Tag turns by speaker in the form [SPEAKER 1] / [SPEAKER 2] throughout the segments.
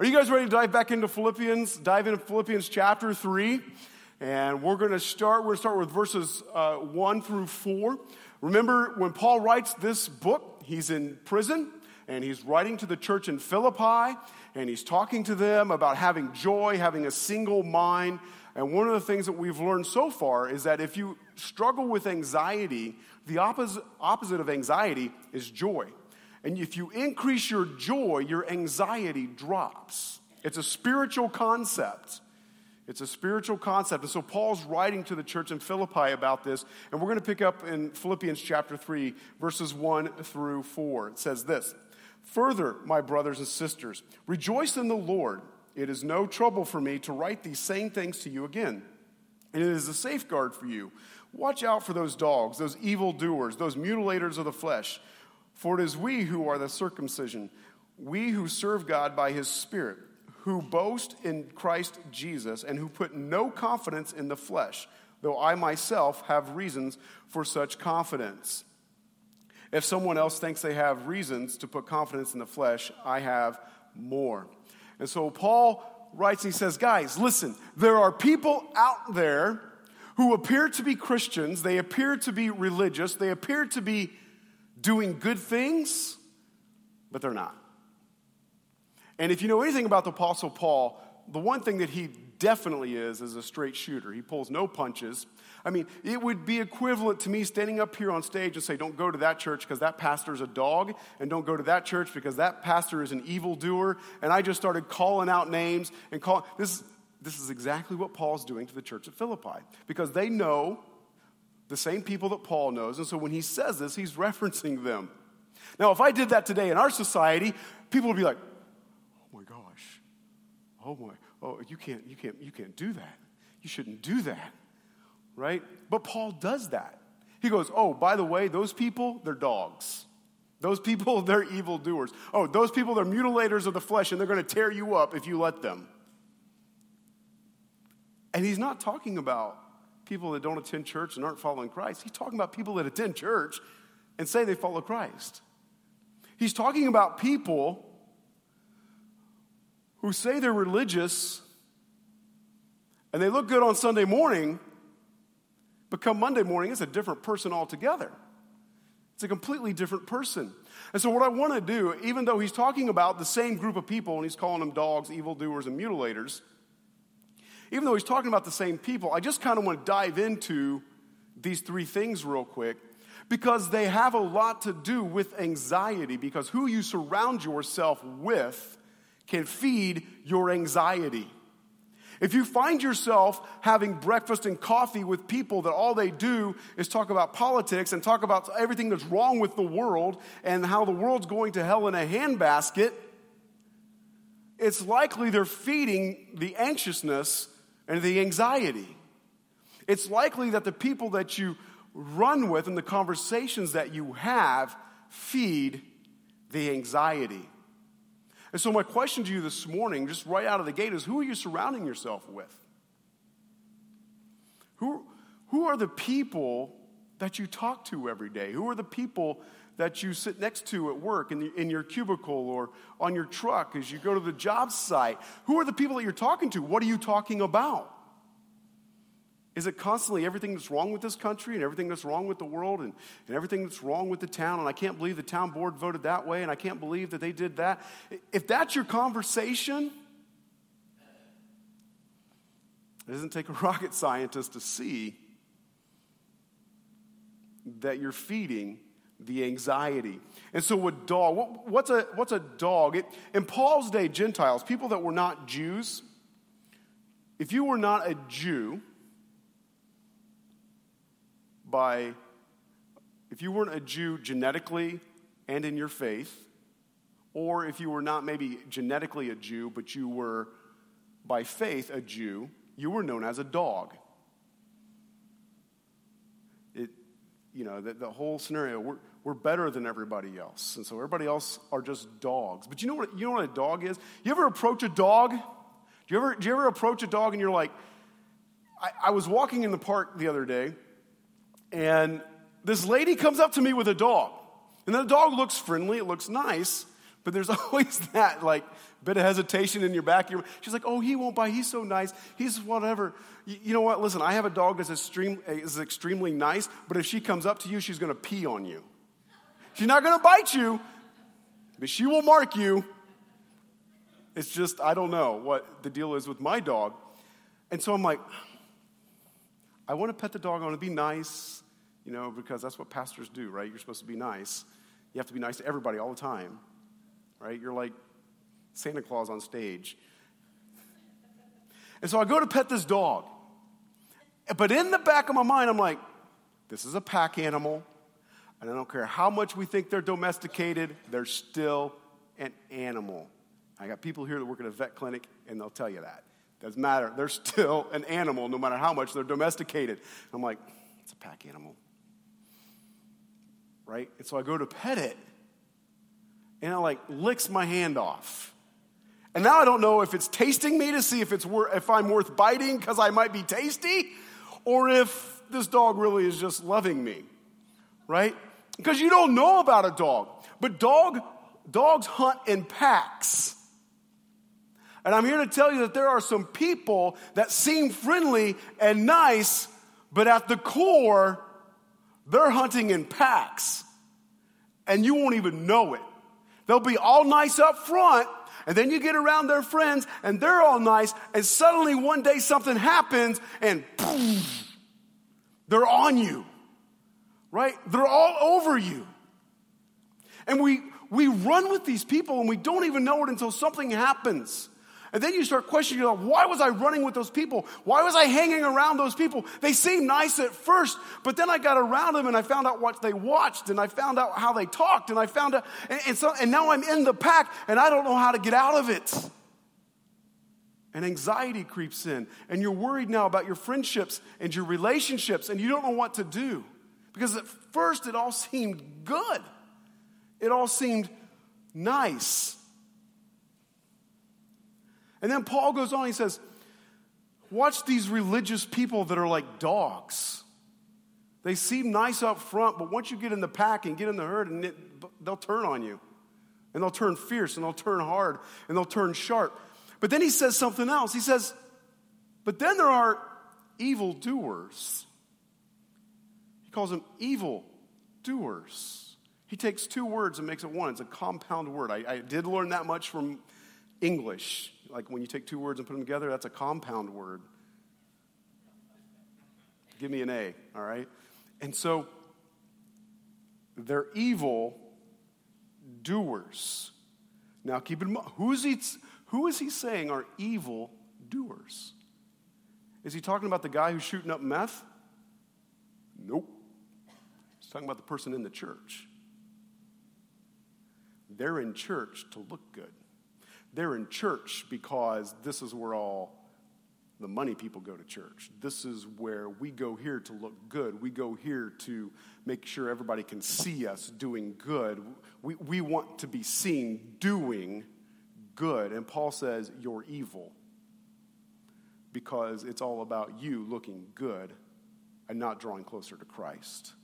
[SPEAKER 1] Are you guys ready to dive back into Philippians? Dive into Philippians chapter 3. And we're going to start, we're going to start with verses uh, 1 through 4. Remember, when Paul writes this book, he's in prison and he's writing to the church in Philippi and he's talking to them about having joy, having a single mind. And one of the things that we've learned so far is that if you struggle with anxiety, the opposite, opposite of anxiety is joy. And if you increase your joy, your anxiety drops. It's a spiritual concept. It's a spiritual concept. And so Paul's writing to the church in Philippi about this. And we're going to pick up in Philippians chapter 3, verses 1 through 4. It says this Further, my brothers and sisters, rejoice in the Lord. It is no trouble for me to write these same things to you again. And it is a safeguard for you. Watch out for those dogs, those evil doers, those mutilators of the flesh. For it is we who are the circumcision, we who serve God by his Spirit, who boast in Christ Jesus, and who put no confidence in the flesh, though I myself have reasons for such confidence. If someone else thinks they have reasons to put confidence in the flesh, I have more. And so Paul writes, he says, Guys, listen, there are people out there who appear to be Christians, they appear to be religious, they appear to be doing good things, but they're not. And if you know anything about the Apostle Paul, the one thing that he definitely is is a straight shooter. He pulls no punches. I mean, it would be equivalent to me standing up here on stage and say, don't go to that church because that pastor is a dog, and don't go to that church because that pastor is an evildoer. And I just started calling out names and call this. This is exactly what Paul's doing to the church at Philippi because they know the same people that Paul knows. And so when he says this, he's referencing them. Now, if I did that today in our society, people would be like, oh my gosh, oh my, oh, you can't, you can't, you can't do that. You shouldn't do that, right? But Paul does that. He goes, oh, by the way, those people, they're dogs. Those people, they're evildoers. Oh, those people, they're mutilators of the flesh, and they're going to tear you up if you let them. And he's not talking about people that don't attend church and aren't following Christ. He's talking about people that attend church and say they follow Christ. He's talking about people who say they're religious and they look good on Sunday morning, but come Monday morning, it's a different person altogether. It's a completely different person. And so, what I want to do, even though he's talking about the same group of people and he's calling them dogs, evildoers, and mutilators, even though he's talking about the same people, I just kind of want to dive into these three things real quick because they have a lot to do with anxiety because who you surround yourself with can feed your anxiety. If you find yourself having breakfast and coffee with people that all they do is talk about politics and talk about everything that's wrong with the world and how the world's going to hell in a handbasket, it's likely they're feeding the anxiousness and the anxiety. It's likely that the people that you run with and the conversations that you have feed the anxiety. And so, my question to you this morning, just right out of the gate, is who are you surrounding yourself with? Who, who are the people that you talk to every day? Who are the people that you sit next to at work, in, the, in your cubicle, or on your truck as you go to the job site? Who are the people that you're talking to? What are you talking about? Is it constantly everything that's wrong with this country and everything that's wrong with the world and, and everything that's wrong with the town? And I can't believe the town board voted that way and I can't believe that they did that. If that's your conversation, it doesn't take a rocket scientist to see that you're feeding the anxiety. And so, a dog, what, what's, a, what's a dog? It, in Paul's day, Gentiles, people that were not Jews, if you were not a Jew, by, if you weren't a Jew genetically and in your faith, or if you were not maybe genetically a Jew, but you were by faith a Jew, you were known as a dog. You know, the, the whole scenario, we're, we're better than everybody else. And so everybody else are just dogs. But you know what, you know what a dog is? You ever approach a dog? Do you ever, do you ever approach a dog and you're like, I, I was walking in the park the other day, and this lady comes up to me with a dog. And the dog looks friendly, it looks nice, but there's always that like bit of hesitation in your back. She's like, oh, he won't bite. He's so nice. He's whatever. You, you know what? Listen, I have a dog that's extreme, is extremely nice, but if she comes up to you, she's going to pee on you. She's not going to bite you, but she will mark you. It's just, I don't know what the deal is with my dog. And so I'm like, I want to pet the dog. I want to be nice, you know, because that's what pastors do, right? You're supposed to be nice. You have to be nice to everybody all the time, right? You're like Santa Claus on stage. And so I go to pet this dog. But in the back of my mind, I'm like, this is a pack animal. And I don't care how much we think they're domesticated, they're still an animal. I got people here that work at a vet clinic, and they'll tell you that. Doesn't matter. They're still an animal, no matter how much they're domesticated. I'm like, it's a pack animal. Right? And so I go to pet it, and it like licks my hand off. And now I don't know if it's tasting me to see if, it's wor- if I'm worth biting because I might be tasty, or if this dog really is just loving me. Right? Because you don't know about a dog. But dog, dogs hunt in packs. And I'm here to tell you that there are some people that seem friendly and nice, but at the core, they're hunting in packs. And you won't even know it. They'll be all nice up front, and then you get around their friends, and they're all nice, and suddenly one day something happens, and they're on you. Right? They're all over you. And we, we run with these people, and we don't even know it until something happens. And then you start questioning yourself, why was I running with those people? Why was I hanging around those people? They seemed nice at first, but then I got around them and I found out what they watched and I found out how they talked and I found out, and, and so, and now I'm in the pack and I don't know how to get out of it. And anxiety creeps in and you're worried now about your friendships and your relationships and you don't know what to do. Because at first it all seemed good. It all seemed nice. And then Paul goes on, he says, Watch these religious people that are like dogs. They seem nice up front, but once you get in the pack and get in the herd, and it, they'll turn on you. And they'll turn fierce, and they'll turn hard, and they'll turn sharp. But then he says something else. He says, But then there are evil doers. He calls them evil doers. He takes two words and makes it one. It's a compound word. I, I did learn that much from English. Like when you take two words and put them together, that's a compound word. Give me an A, all right? And so they're evil doers. Now keep in mind, who is he, who is he saying are evil doers? Is he talking about the guy who's shooting up meth? Nope. He's talking about the person in the church. They're in church to look good. They're in church because this is where all the money people go to church. This is where we go here to look good. We go here to make sure everybody can see us doing good. We, we want to be seen doing good. And Paul says, You're evil because it's all about you looking good and not drawing closer to Christ.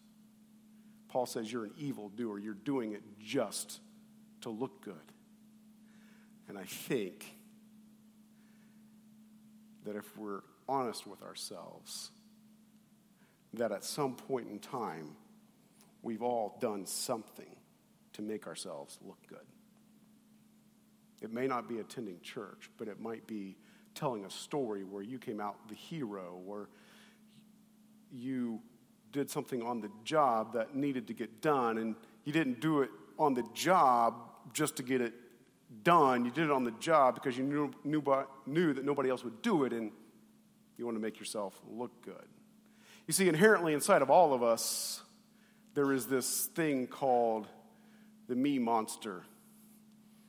[SPEAKER 1] Paul says, You're an evil doer. You're doing it just to look good. And I think that if we're honest with ourselves, that at some point in time, we've all done something to make ourselves look good. It may not be attending church, but it might be telling a story where you came out the hero, or you did something on the job that needed to get done, and you didn't do it on the job just to get it done. You did it on the job because you knew, knew, knew that nobody else would do it, and you want to make yourself look good. You see, inherently inside of all of us, there is this thing called the me monster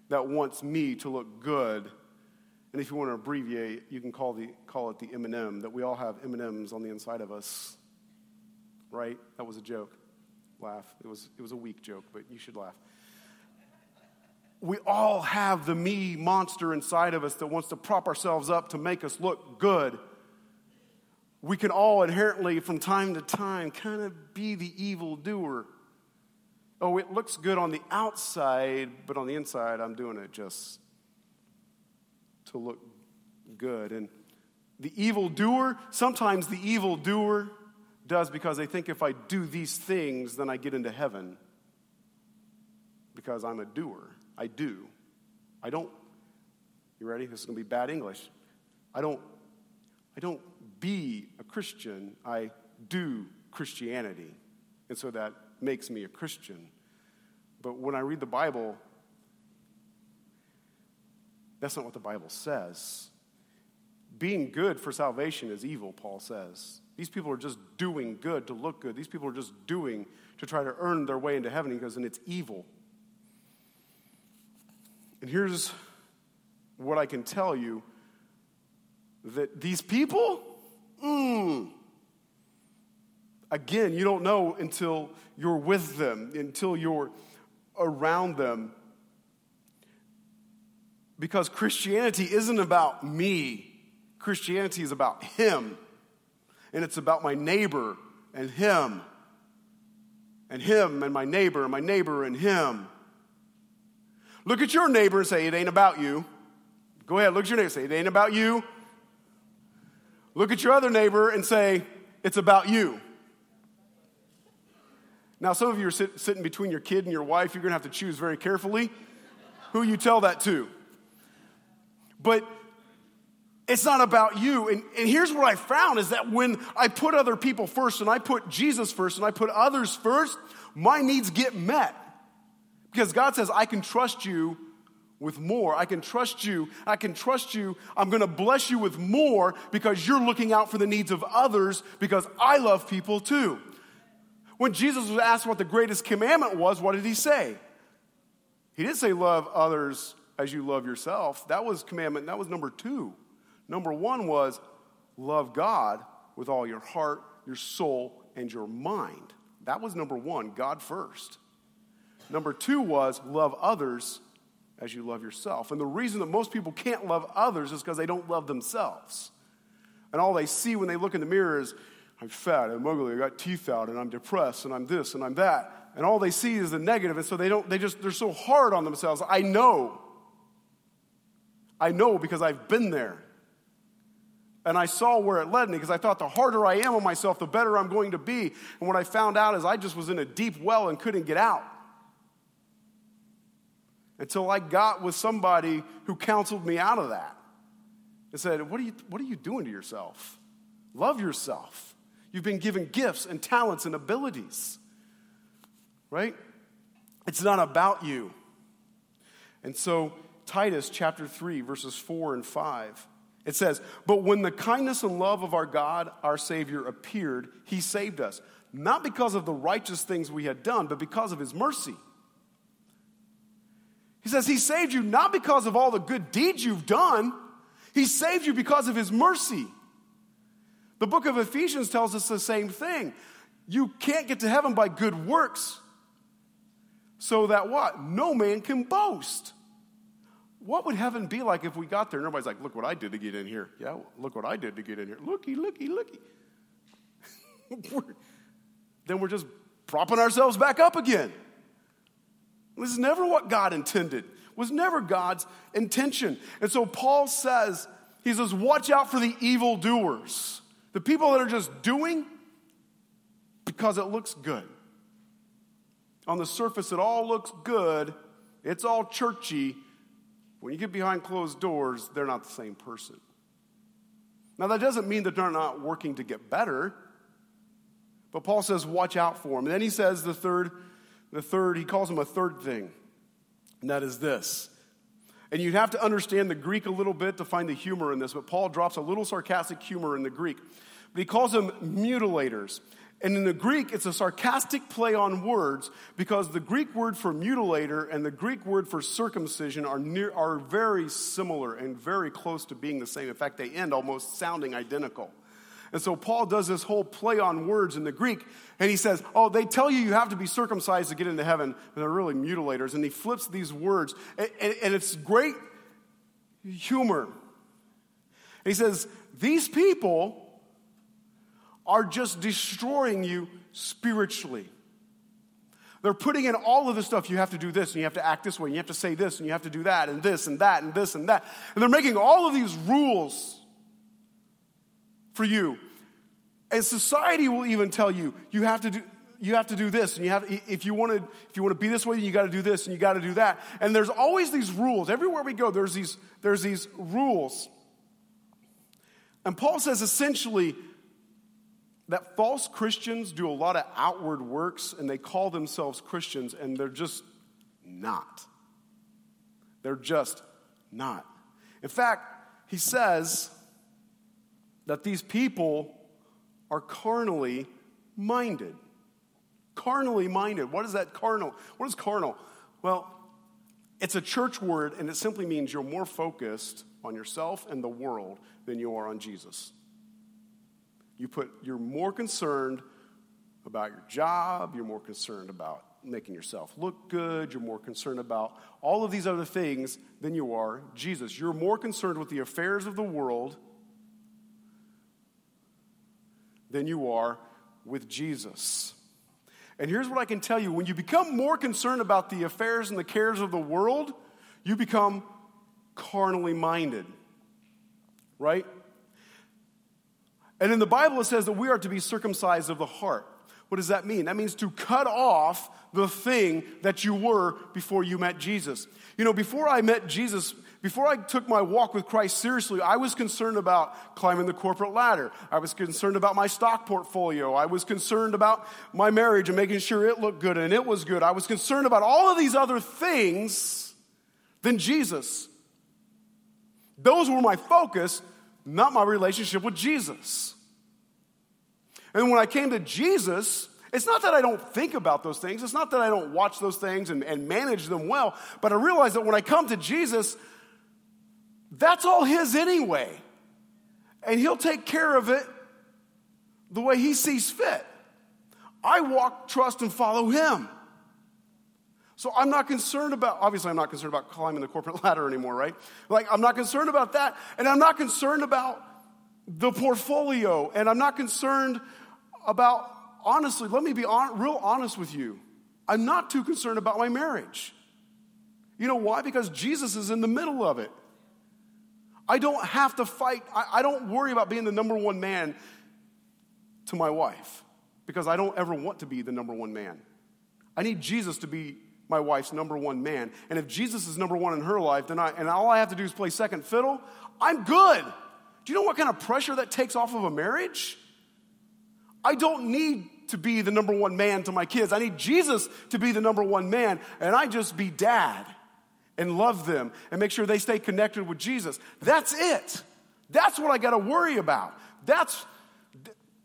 [SPEAKER 1] that wants me to look good. And if you want to abbreviate, you can call, the, call it the M&M, that we all have M&Ms on the inside of us. Right? That was a joke. Laugh. It was, it was a weak joke, but you should laugh we all have the me monster inside of us that wants to prop ourselves up to make us look good. We can all inherently, from time to time, kind of be the evil doer. Oh, it looks good on the outside, but on the inside, I'm doing it just to look good. And the evil doer, sometimes the evil doer does because they think if I do these things, then I get into heaven. Because I'm a doer. I do. I don't, you ready? This is going to be bad English. I don't, I don't be a Christian. I do Christianity. And so that makes me a Christian. But when I read the Bible, that's not what the Bible says. Being good for salvation is evil, Paul says. These people are just doing good to look good. These people are just doing to try to earn their way into heaven. He goes, and it's evil. And here's what I can tell you that these people, mm, again, you don't know until you're with them, until you're around them. Because Christianity isn't about me, Christianity is about Him. And it's about my neighbor and Him, and Him and my neighbor, and my neighbor and Him. Look at your neighbor and say, It ain't about you. Go ahead, look at your neighbor and say, It ain't about you. Look at your other neighbor and say, It's about you. Now, some of you are sit, sitting between your kid and your wife. You're going to have to choose very carefully who you tell that to. But it's not about you. And, and here's what I found is that when I put other people first and I put Jesus first and I put others first, my needs get met. Because God says, I can trust you with more. I can trust you. I can trust you. I'm going to bless you with more because you're looking out for the needs of others because I love people too. When Jesus was asked what the greatest commandment was, what did he say? He didn't say love others as you love yourself. That was commandment, that was number two. Number one was love God with all your heart, your soul, and your mind. That was number one, God first. Number two was love others as you love yourself. And the reason that most people can't love others is because they don't love themselves. And all they see when they look in the mirror is, I'm fat, I'm ugly, I got teeth out, and I'm depressed, and I'm this, and I'm that. And all they see is the negative, and so they don't, they just, they're so hard on themselves. I know. I know because I've been there. And I saw where it led me because I thought the harder I am on myself, the better I'm going to be. And what I found out is I just was in a deep well and couldn't get out. Until I got with somebody who counseled me out of that and said, What are you, what are you doing to yourself? Love yourself. You've been given gifts and talents and abilities, right? It's not about you. And so, Titus chapter 3, verses 4 and 5, it says, But when the kindness and love of our God, our Savior, appeared, he saved us, not because of the righteous things we had done, but because of his mercy. He says, He saved you not because of all the good deeds you've done, He saved you because of His mercy. The book of Ephesians tells us the same thing. You can't get to heaven by good works. So that what? No man can boast. What would heaven be like if we got there and everybody's like, look what I did to get in here? Yeah, look what I did to get in here. Looky, looky, looky. then we're just propping ourselves back up again. This is never what God intended. It was never God's intention. And so Paul says, he says, watch out for the evildoers. The people that are just doing because it looks good. On the surface, it all looks good. It's all churchy. When you get behind closed doors, they're not the same person. Now, that doesn't mean that they're not working to get better, but Paul says, watch out for them. And then he says the third, the third, he calls them a third thing, and that is this and you'd have to understand the Greek a little bit to find the humor in this, but Paul drops a little sarcastic humor in the Greek. But he calls them mutilators. And in the Greek, it's a sarcastic play on words because the Greek word for mutilator and the Greek word for circumcision are, near, are very similar and very close to being the same. In fact, they end almost sounding identical. And so Paul does this whole play on words in the Greek, and he says, Oh, they tell you you have to be circumcised to get into heaven, and they're really mutilators. And he flips these words, and, and, and it's great humor. And he says, These people are just destroying you spiritually. They're putting in all of the stuff. You have to do this, and you have to act this way, and you have to say this, and you have to do that, and this, and that, and this, and that. And they're making all of these rules for you. And society will even tell you, you have to do, you have to do this, and you have if you want to if you want to be this way, you got to do this, and you got to do that. And there's always these rules everywhere we go. There's these there's these rules, and Paul says essentially that false Christians do a lot of outward works and they call themselves Christians and they're just not. They're just not. In fact, he says that these people are carnally minded. Carnally minded. What is that carnal? What is carnal? Well, it's a church word and it simply means you're more focused on yourself and the world than you are on Jesus. You put, you're more concerned about your job, you're more concerned about making yourself look good, you're more concerned about all of these other things than you are Jesus. You're more concerned with the affairs of the world than you are with Jesus. And here's what I can tell you when you become more concerned about the affairs and the cares of the world, you become carnally minded, right? And in the Bible, it says that we are to be circumcised of the heart. What does that mean? That means to cut off the thing that you were before you met Jesus. You know, before I met Jesus, before I took my walk with Christ seriously, I was concerned about climbing the corporate ladder. I was concerned about my stock portfolio. I was concerned about my marriage and making sure it looked good and it was good. I was concerned about all of these other things than Jesus. Those were my focus not my relationship with Jesus. And when I came to Jesus, it's not that I don't think about those things, it's not that I don't watch those things and, and manage them well, but I realize that when I come to Jesus, that's all His anyway. And He'll take care of it the way He sees fit. I walk, trust, and follow Him. So I'm not concerned about, obviously, I'm not concerned about climbing the corporate ladder anymore, right? Like, I'm not concerned about that. And I'm not concerned about the portfolio. And I'm not concerned about, honestly, let me be on, real honest with you. I'm not too concerned about my marriage. You know why? Because Jesus is in the middle of it. I don't have to fight, I, I don't worry about being the number one man to my wife because I don't ever want to be the number one man. I need Jesus to be my wife's number one man. And if Jesus is number one in her life, then I, and all I have to do is play second fiddle, I'm good. Do you know what kind of pressure that takes off of a marriage? I don't need to be the number one man to my kids. I need Jesus to be the number one man, and I just be dad and love them and make sure they stay connected with Jesus. That's it. That's what I got to worry about. That's,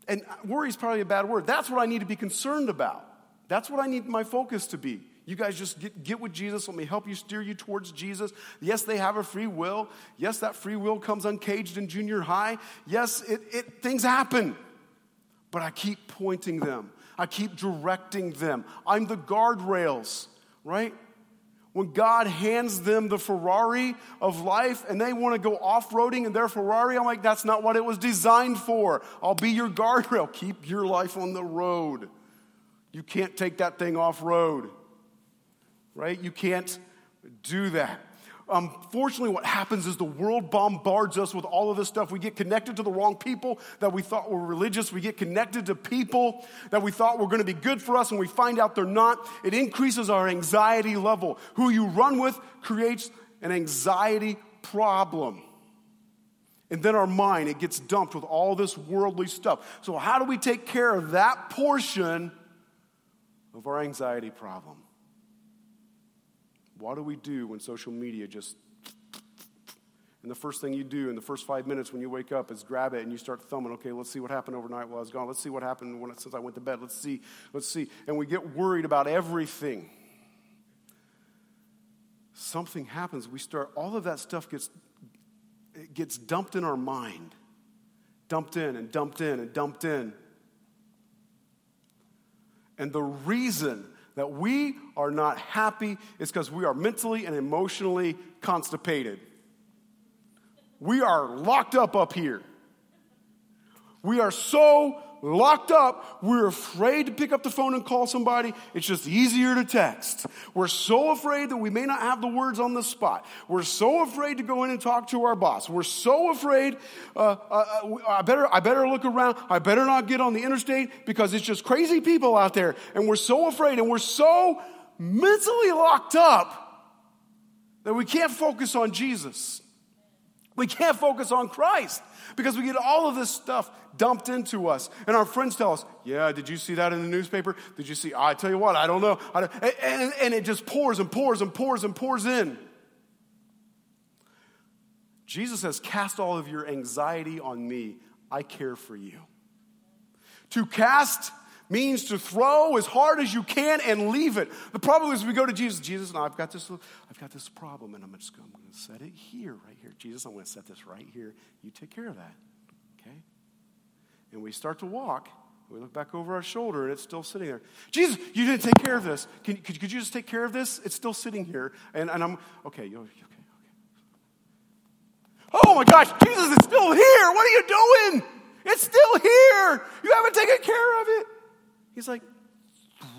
[SPEAKER 1] and worry is probably a bad word. That's what I need to be concerned about. That's what I need my focus to be. You guys just get, get with Jesus. Let me help you steer you towards Jesus. Yes, they have a free will. Yes, that free will comes uncaged in junior high. Yes, it, it, things happen. But I keep pointing them, I keep directing them. I'm the guardrails, right? When God hands them the Ferrari of life and they want to go off roading in their Ferrari, I'm like, that's not what it was designed for. I'll be your guardrail. Keep your life on the road. You can't take that thing off road right? You can't do that. Unfortunately, um, what happens is the world bombards us with all of this stuff. We get connected to the wrong people that we thought were religious. We get connected to people that we thought were going to be good for us, and we find out they're not. It increases our anxiety level. Who you run with creates an anxiety problem. And then our mind, it gets dumped with all this worldly stuff. So, how do we take care of that portion of our anxiety problem? What do we do when social media just and the first thing you do in the first five minutes when you wake up is grab it and you start thumbing. Okay, let's see what happened overnight while I was gone. Let's see what happened when, since I went to bed. Let's see, let's see. And we get worried about everything. Something happens. We start. All of that stuff gets it gets dumped in our mind, dumped in and dumped in and dumped in. And the reason that we are not happy is because we are mentally and emotionally constipated. We are locked up up here. We are so locked up, we're afraid to pick up the phone and call somebody. It's just easier to text. We're so afraid that we may not have the words on the spot. We're so afraid to go in and talk to our boss. We're so afraid, uh, uh, uh I, better, I better look around. I better not get on the interstate because it's just crazy people out there. And we're so afraid and we're so mentally locked up that we can't focus on Jesus. We can't focus on Christ because we get all of this stuff dumped into us. And our friends tell us, Yeah, did you see that in the newspaper? Did you see? I tell you what, I don't know. I don't, and, and it just pours and pours and pours and pours in. Jesus says, Cast all of your anxiety on me. I care for you. To cast means to throw as hard as you can and leave it. The problem is we go to Jesus, Jesus, and I've got this, I've got this problem, and I'm just going to set it here, right here. Jesus, I'm going to set this right here. You take care of that, okay? And we start to walk. We look back over our shoulder, and it's still sitting there. Jesus, you didn't take care of this. Can, could, could you just take care of this? It's still sitting here, and, and I'm okay. Okay? Okay. Oh my gosh, Jesus is still here. What are you doing? It's still here. You haven't taken care of it. He's like,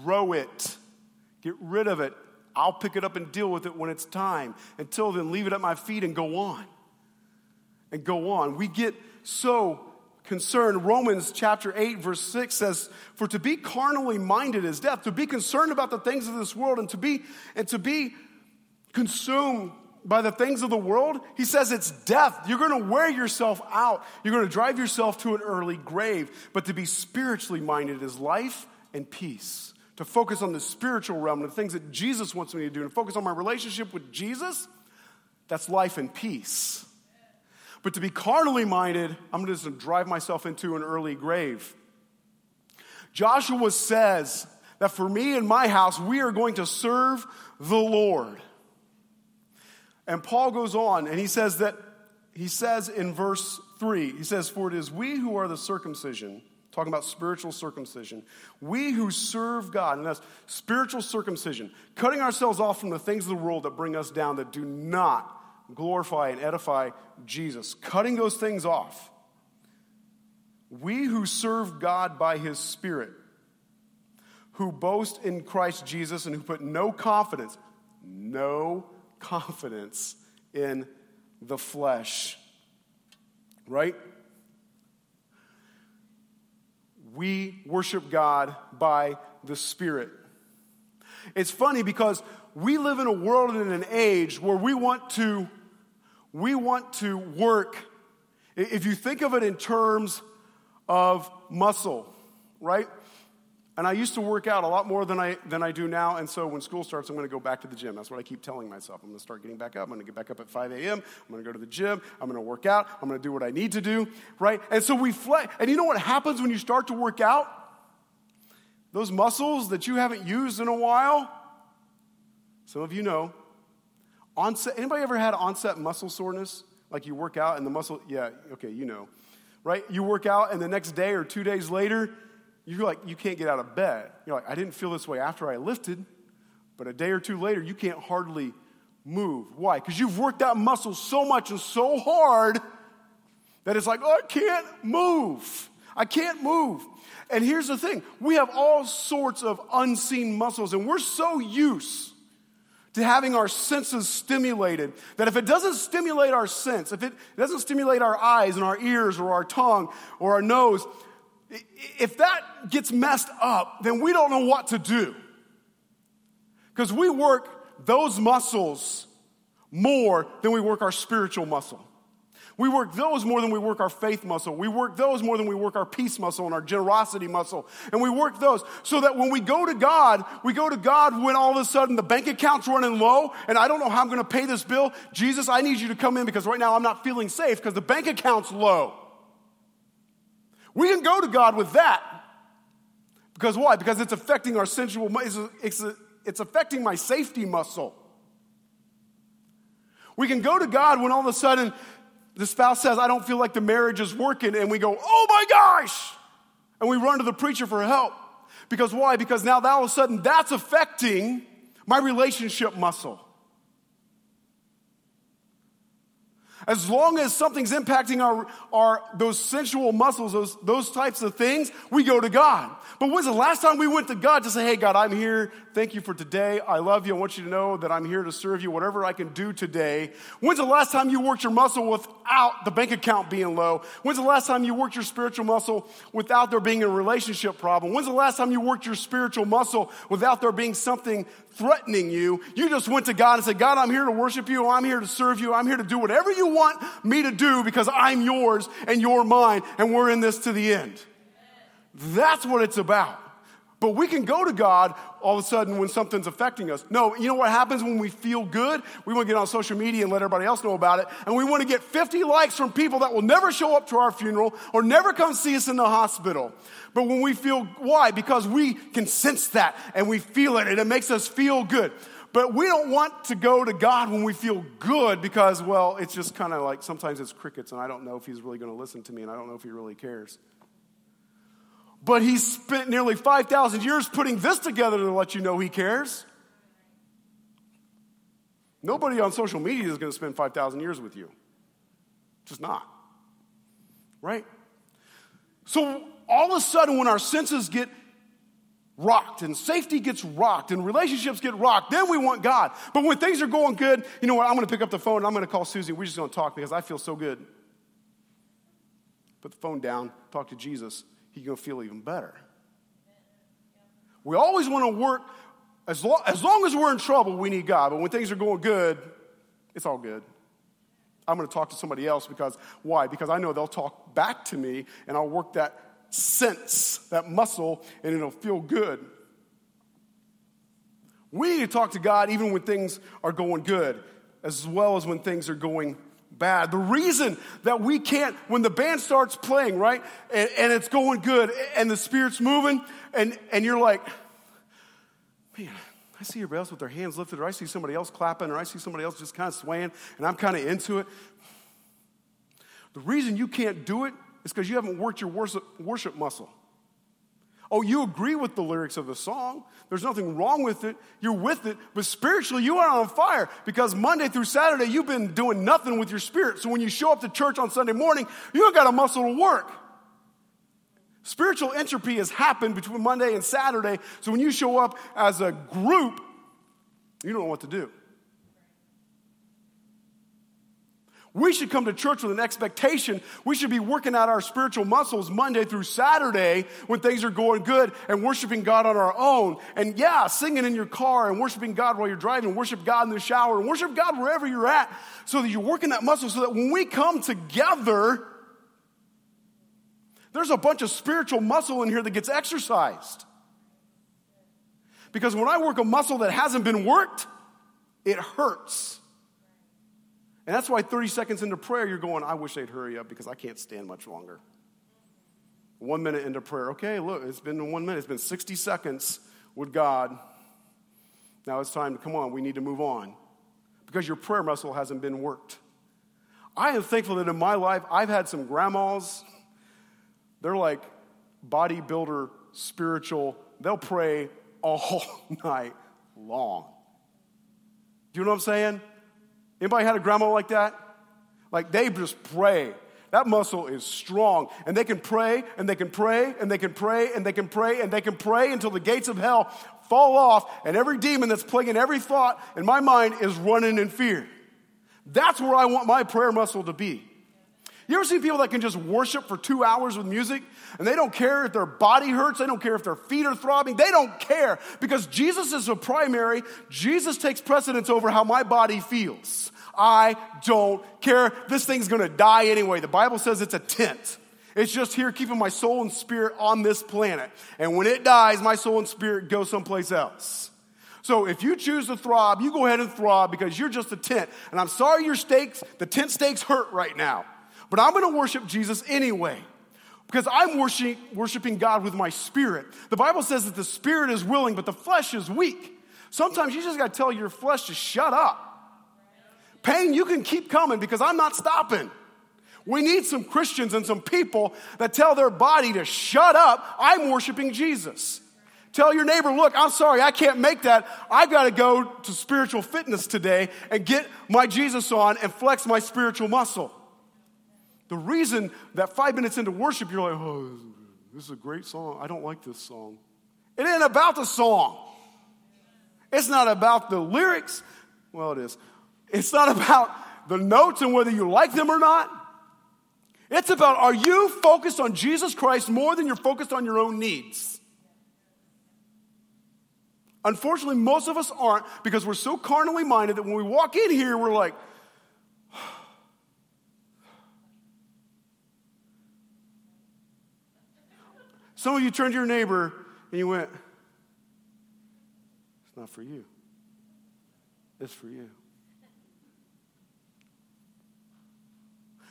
[SPEAKER 1] throw it, get rid of it. I'll pick it up and deal with it when it's time. Until then, leave it at my feet and go on. And go on. We get so concerned. Romans chapter 8, verse 6 says, For to be carnally minded is death, to be concerned about the things of this world and to be and to be consumed by the things of the world, he says it's death. You're going to wear yourself out. You're going to drive yourself to an early grave. But to be spiritually minded is life and peace. To focus on the spiritual realm, and the things that Jesus wants me to do, and focus on my relationship with Jesus, that's life and peace. But to be carnally minded, I'm just going to drive myself into an early grave. Joshua says that for me and my house, we are going to serve the Lord. And Paul goes on and he says that, he says in verse 3, he says, For it is we who are the circumcision, talking about spiritual circumcision, we who serve God, and that's spiritual circumcision, cutting ourselves off from the things of the world that bring us down, that do not glorify and edify Jesus, cutting those things off. We who serve God by his Spirit, who boast in Christ Jesus and who put no confidence, no confidence in the flesh. Right? We worship God by the Spirit. It's funny because we live in a world and in an age where we want to we want to work if you think of it in terms of muscle, right? And I used to work out a lot more than I, than I do now. And so when school starts, I'm going to go back to the gym. That's what I keep telling myself. I'm going to start getting back up. I'm going to get back up at 5 a.m. I'm going to go to the gym. I'm going to work out. I'm going to do what I need to do, right? And so we flex. And you know what happens when you start to work out? Those muscles that you haven't used in a while, some of you know. Onset, anybody ever had onset muscle soreness? Like you work out and the muscle, yeah, okay, you know, right? You work out and the next day or two days later, you're like, you can't get out of bed. You're like, I didn't feel this way after I lifted, but a day or two later, you can't hardly move. Why? Because you've worked that muscle so much and so hard that it's like, oh, I can't move. I can't move. And here's the thing we have all sorts of unseen muscles, and we're so used to having our senses stimulated that if it doesn't stimulate our sense, if it doesn't stimulate our eyes and our ears or our tongue or our nose, if that gets messed up, then we don't know what to do. Because we work those muscles more than we work our spiritual muscle. We work those more than we work our faith muscle. We work those more than we work our peace muscle and our generosity muscle. And we work those so that when we go to God, we go to God when all of a sudden the bank account's running low and I don't know how I'm going to pay this bill. Jesus, I need you to come in because right now I'm not feeling safe because the bank account's low. We can go to God with that. Because why? Because it's affecting our sensual, it's, it's, it's affecting my safety muscle. We can go to God when all of a sudden the spouse says, I don't feel like the marriage is working, and we go, oh my gosh! And we run to the preacher for help. Because why? Because now all of a sudden that's affecting my relationship muscle. As long as something's impacting our, our those sensual muscles, those, those types of things, we go to God. But when's the last time we went to God to say, hey, God, I'm here. Thank you for today. I love you. I want you to know that I'm here to serve you, whatever I can do today. When's the last time you worked your muscle without the bank account being low? When's the last time you worked your spiritual muscle without there being a relationship problem? When's the last time you worked your spiritual muscle without there being something threatening you? You just went to God and said, God, I'm here to worship you. I'm here to serve you. I'm here to do whatever you want me to do because I'm yours and you're mine and we're in this to the end. That's what it's about. But we can go to God all of a sudden when something's affecting us. No, you know what happens when we feel good? We want to get on social media and let everybody else know about it. And we want to get 50 likes from people that will never show up to our funeral or never come see us in the hospital. But when we feel, why? Because we can sense that and we feel it and it makes us feel good. But we don't want to go to God when we feel good because, well, it's just kind of like sometimes it's crickets and I don't know if He's really going to listen to me and I don't know if He really cares. But he spent nearly 5,000 years putting this together to let you know he cares. Nobody on social media is going to spend 5,000 years with you. Just not. Right? So all of a sudden, when our senses get rocked and safety gets rocked and relationships get rocked, then we want God. But when things are going good, you know what? I'm going to pick up the phone and I'm going to call Susie. We're just going to talk because I feel so good. Put the phone down, talk to Jesus he's going to feel even better. We always want to work, as long, as long as we're in trouble, we need God. But when things are going good, it's all good. I'm going to talk to somebody else because, why? Because I know they'll talk back to me and I'll work that sense, that muscle, and it'll feel good. We need to talk to God even when things are going good, as well as when things are going bad. The reason that we can't, when the band starts playing, right, and, and it's going good and the Spirit's moving, and, and you're like, man, I see everybody else with their hands lifted, or I see somebody else clapping, or I see somebody else just kind of swaying, and I'm kind of into it. The reason you can't do it is because you haven't worked your worship, worship muscle. Oh, you agree with the lyrics of the song. There's nothing wrong with it. You're with it. But spiritually, you are on fire because Monday through Saturday, you've been doing nothing with your spirit. So when you show up to church on Sunday morning, you don't got a muscle to work. Spiritual entropy has happened between Monday and Saturday. So when you show up as a group, you don't know what to do. We should come to church with an expectation. We should be working out our spiritual muscles Monday through Saturday when things are going good and worshiping God on our own. And yeah, singing in your car and worshiping God while you're driving, worship God in the shower, and worship God wherever you're at so that you're working that muscle so that when we come together, there's a bunch of spiritual muscle in here that gets exercised. Because when I work a muscle that hasn't been worked, it hurts. And that's why 30 seconds into prayer, you're going, I wish they'd hurry up because I can't stand much longer. One minute into prayer, okay, look, it's been one minute, it's been 60 seconds with God. Now it's time to come on, we need to move on because your prayer muscle hasn't been worked. I am thankful that in my life, I've had some grandmas, they're like bodybuilder, spiritual, they'll pray all night long. Do you know what I'm saying? Anybody had a grandma like that? Like they just pray. That muscle is strong. And they can pray and they can pray and they can pray and they can pray and they can pray until the gates of hell fall off and every demon that's plaguing every thought in my mind is running in fear. That's where I want my prayer muscle to be. You ever see people that can just worship for two hours with music and they don't care if their body hurts, they don't care if their feet are throbbing, they don't care because Jesus is the primary. Jesus takes precedence over how my body feels. I don't care. This thing's gonna die anyway. The Bible says it's a tent. It's just here keeping my soul and spirit on this planet. And when it dies, my soul and spirit go someplace else. So if you choose to throb, you go ahead and throb because you're just a tent. And I'm sorry your stakes, the tent stakes hurt right now. But I'm gonna worship Jesus anyway. Because I'm worshiping, worshiping God with my spirit. The Bible says that the spirit is willing, but the flesh is weak. Sometimes you just gotta tell your flesh to shut up. Pain, you can keep coming because I'm not stopping. We need some Christians and some people that tell their body to shut up. I'm worshiping Jesus. Tell your neighbor, look, I'm sorry, I can't make that. I've got to go to spiritual fitness today and get my Jesus on and flex my spiritual muscle. The reason that five minutes into worship, you're like, oh, this is a great song. I don't like this song. It ain't about the song. It's not about the lyrics. Well, it is. It's not about the notes and whether you like them or not. It's about are you focused on Jesus Christ more than you're focused on your own needs? Unfortunately, most of us aren't because we're so carnally minded that when we walk in here, we're like, Some of you turned to your neighbor and you went, It's not for you, it's for you.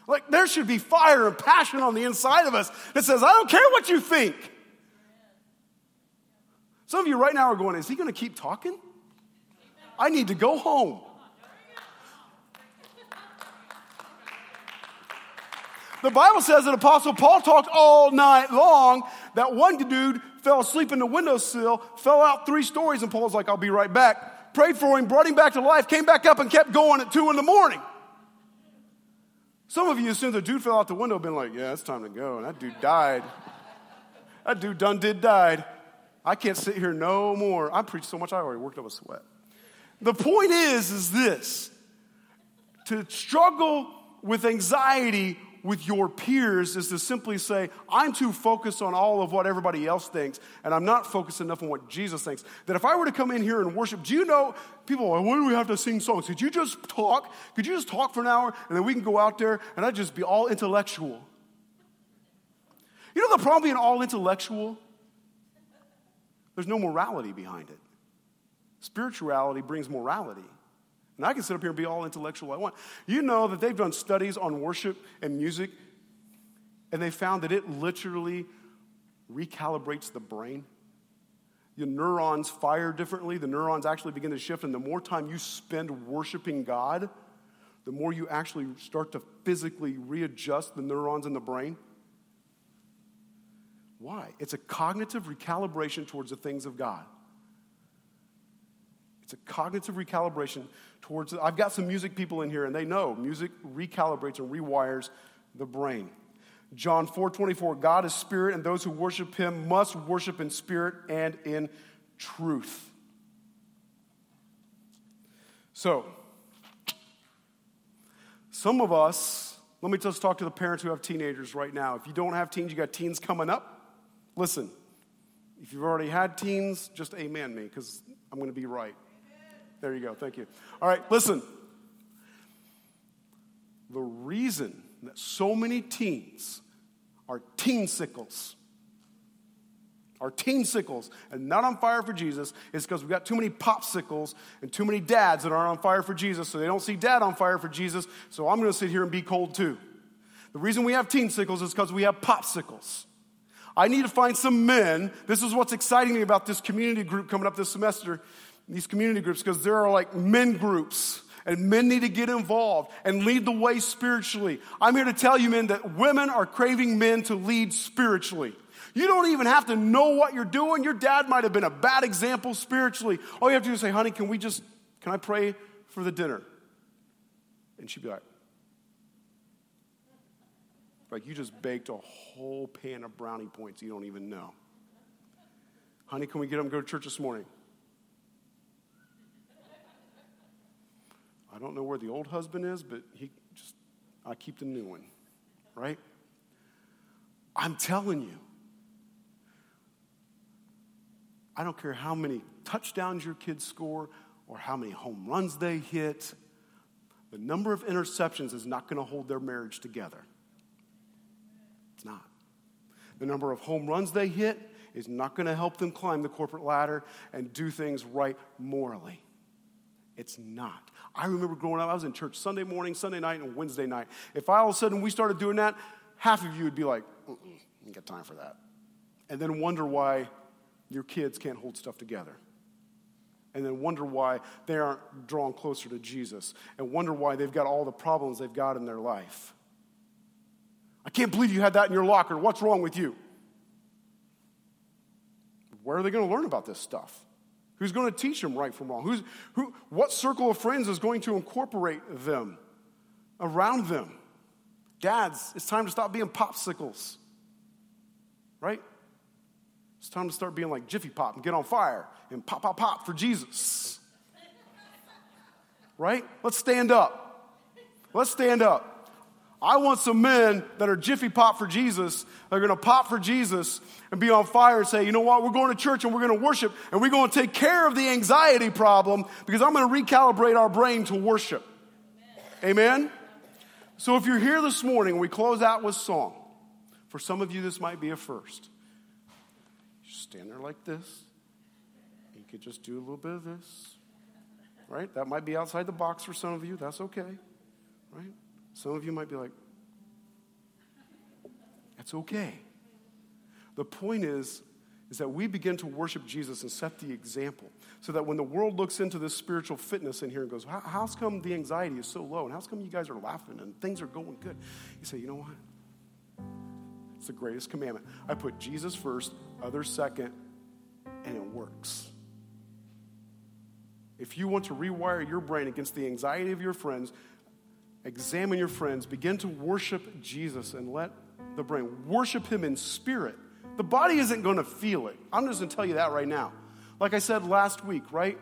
[SPEAKER 1] Like there should be fire and passion on the inside of us that says, I don't care what you think. Some of you right now are going, Is he going to keep talking? I need to go home. The Bible says that Apostle Paul talked all night long. That one dude fell asleep in the windowsill, fell out three stories, and Paul's like, I'll be right back. Prayed for him, brought him back to life, came back up and kept going at two in the morning. Some of you, as soon as the dude fell out the window, been like, yeah, it's time to go. And that dude died. that dude done did died. I can't sit here no more. I preached so much I already worked up a sweat. The point is, is this to struggle with anxiety with your peers is to simply say, I'm too focused on all of what everybody else thinks, and I'm not focused enough on what Jesus thinks. That if I were to come in here and worship, do you know, people why do we have to sing songs? Could you just talk? Could you just talk for an hour, and then we can go out there, and I'd just be all intellectual? You know the problem being all intellectual? There's no morality behind it. Spirituality brings morality. And I can sit up here and be all intellectual I want. You know that they've done studies on worship and music, and they found that it literally recalibrates the brain. Your neurons fire differently. The neurons actually begin to shift, and the more time you spend worshiping God, the more you actually start to physically readjust the neurons in the brain. Why? It's a cognitive recalibration towards the things of God. It's a cognitive recalibration towards. I've got some music people in here, and they know music recalibrates and rewires the brain. John 4 24, God is spirit, and those who worship him must worship in spirit and in truth. So, some of us, let me just talk to the parents who have teenagers right now. If you don't have teens, you got teens coming up. Listen, if you've already had teens, just amen me, because I'm going to be right. There you go. Thank you. All right, listen. The reason that so many teens are teen sickles, are teen sickles, and not on fire for Jesus is because we've got too many popsicles and too many dads that aren't on fire for Jesus, so they don't see dad on fire for Jesus, so I'm going to sit here and be cold too. The reason we have teen sickles is because we have popsicles. I need to find some men. This is what's exciting me about this community group coming up this semester these community groups because there are like men groups and men need to get involved and lead the way spiritually. I'm here to tell you, men, that women are craving men to lead spiritually. You don't even have to know what you're doing. Your dad might have been a bad example spiritually. All you have to do is say, honey, can we just, can I pray for the dinner? And she'd be like, like you just baked a whole pan of brownie points you don't even know. Honey, can we get them to go to church this morning? I don't know where the old husband is, but he just, I keep the new one, right? I'm telling you, I don't care how many touchdowns your kids score or how many home runs they hit, the number of interceptions is not going to hold their marriage together. It's not. The number of home runs they hit is not going to help them climb the corporate ladder and do things right morally. It's not. I remember growing up, I was in church Sunday morning, Sunday night, and Wednesday night. If all of a sudden we started doing that, half of you would be like, mm, I ain't got time for that. And then wonder why your kids can't hold stuff together. And then wonder why they aren't drawn closer to Jesus. And wonder why they've got all the problems they've got in their life. I can't believe you had that in your locker. What's wrong with you? where are they going to learn about this stuff? Who's going to teach them right from wrong? Who's, who, what circle of friends is going to incorporate them around them? Dads, it's time to stop being popsicles, right? It's time to start being like Jiffy Pop and get on fire and pop, pop, pop for Jesus. Right? Let's stand up. Let's stand up. I want some men that are Jiffy Pop for Jesus. They're going to pop for Jesus and be on fire and say, you know what, we're going to church and we're going to worship and we're going to take care of the anxiety problem because I'm going to recalibrate our brain to worship. Amen? Amen? So if you're here this morning, we close out with song. For some of you, this might be a first. You stand there like this. You could just do a little bit of this. Right? That might be outside the box for some of you. That's okay. Right? Some of you might be like, that's okay. The point is, is that we begin to worship Jesus and set the example so that when the world looks into this spiritual fitness in here and goes, how's come the anxiety is so low and how's come you guys are laughing and things are going good? You say, you know what? It's the greatest commandment. I put Jesus first, others second, and it works. If you want to rewire your brain against the anxiety of your friends, examine your friends, begin to worship Jesus, and let the brain worship Him in spirit. The body isn't going to feel it. I'm just going to tell you that right now. Like I said last week, right?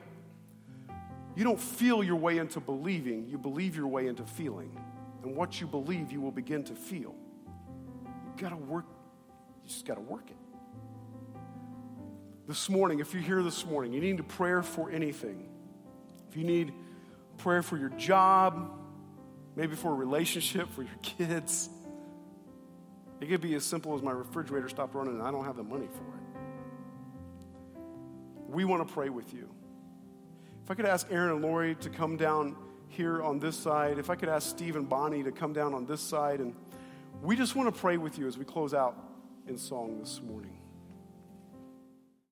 [SPEAKER 1] You don't feel your way into believing, you believe your way into feeling. And what you believe, you will begin to feel. You got to work, you just got to work it. This morning, if you're here this morning, you need a prayer for anything. If you need prayer for your job, maybe for a relationship, for your kids. It could be as simple as my refrigerator stopped running and I don't have the money for it. We want to pray with you. If I could ask Aaron and Lori to come down here on this side, if I could ask Steve and Bonnie to come down on this side, and we just want to pray with you as we close out in song this morning.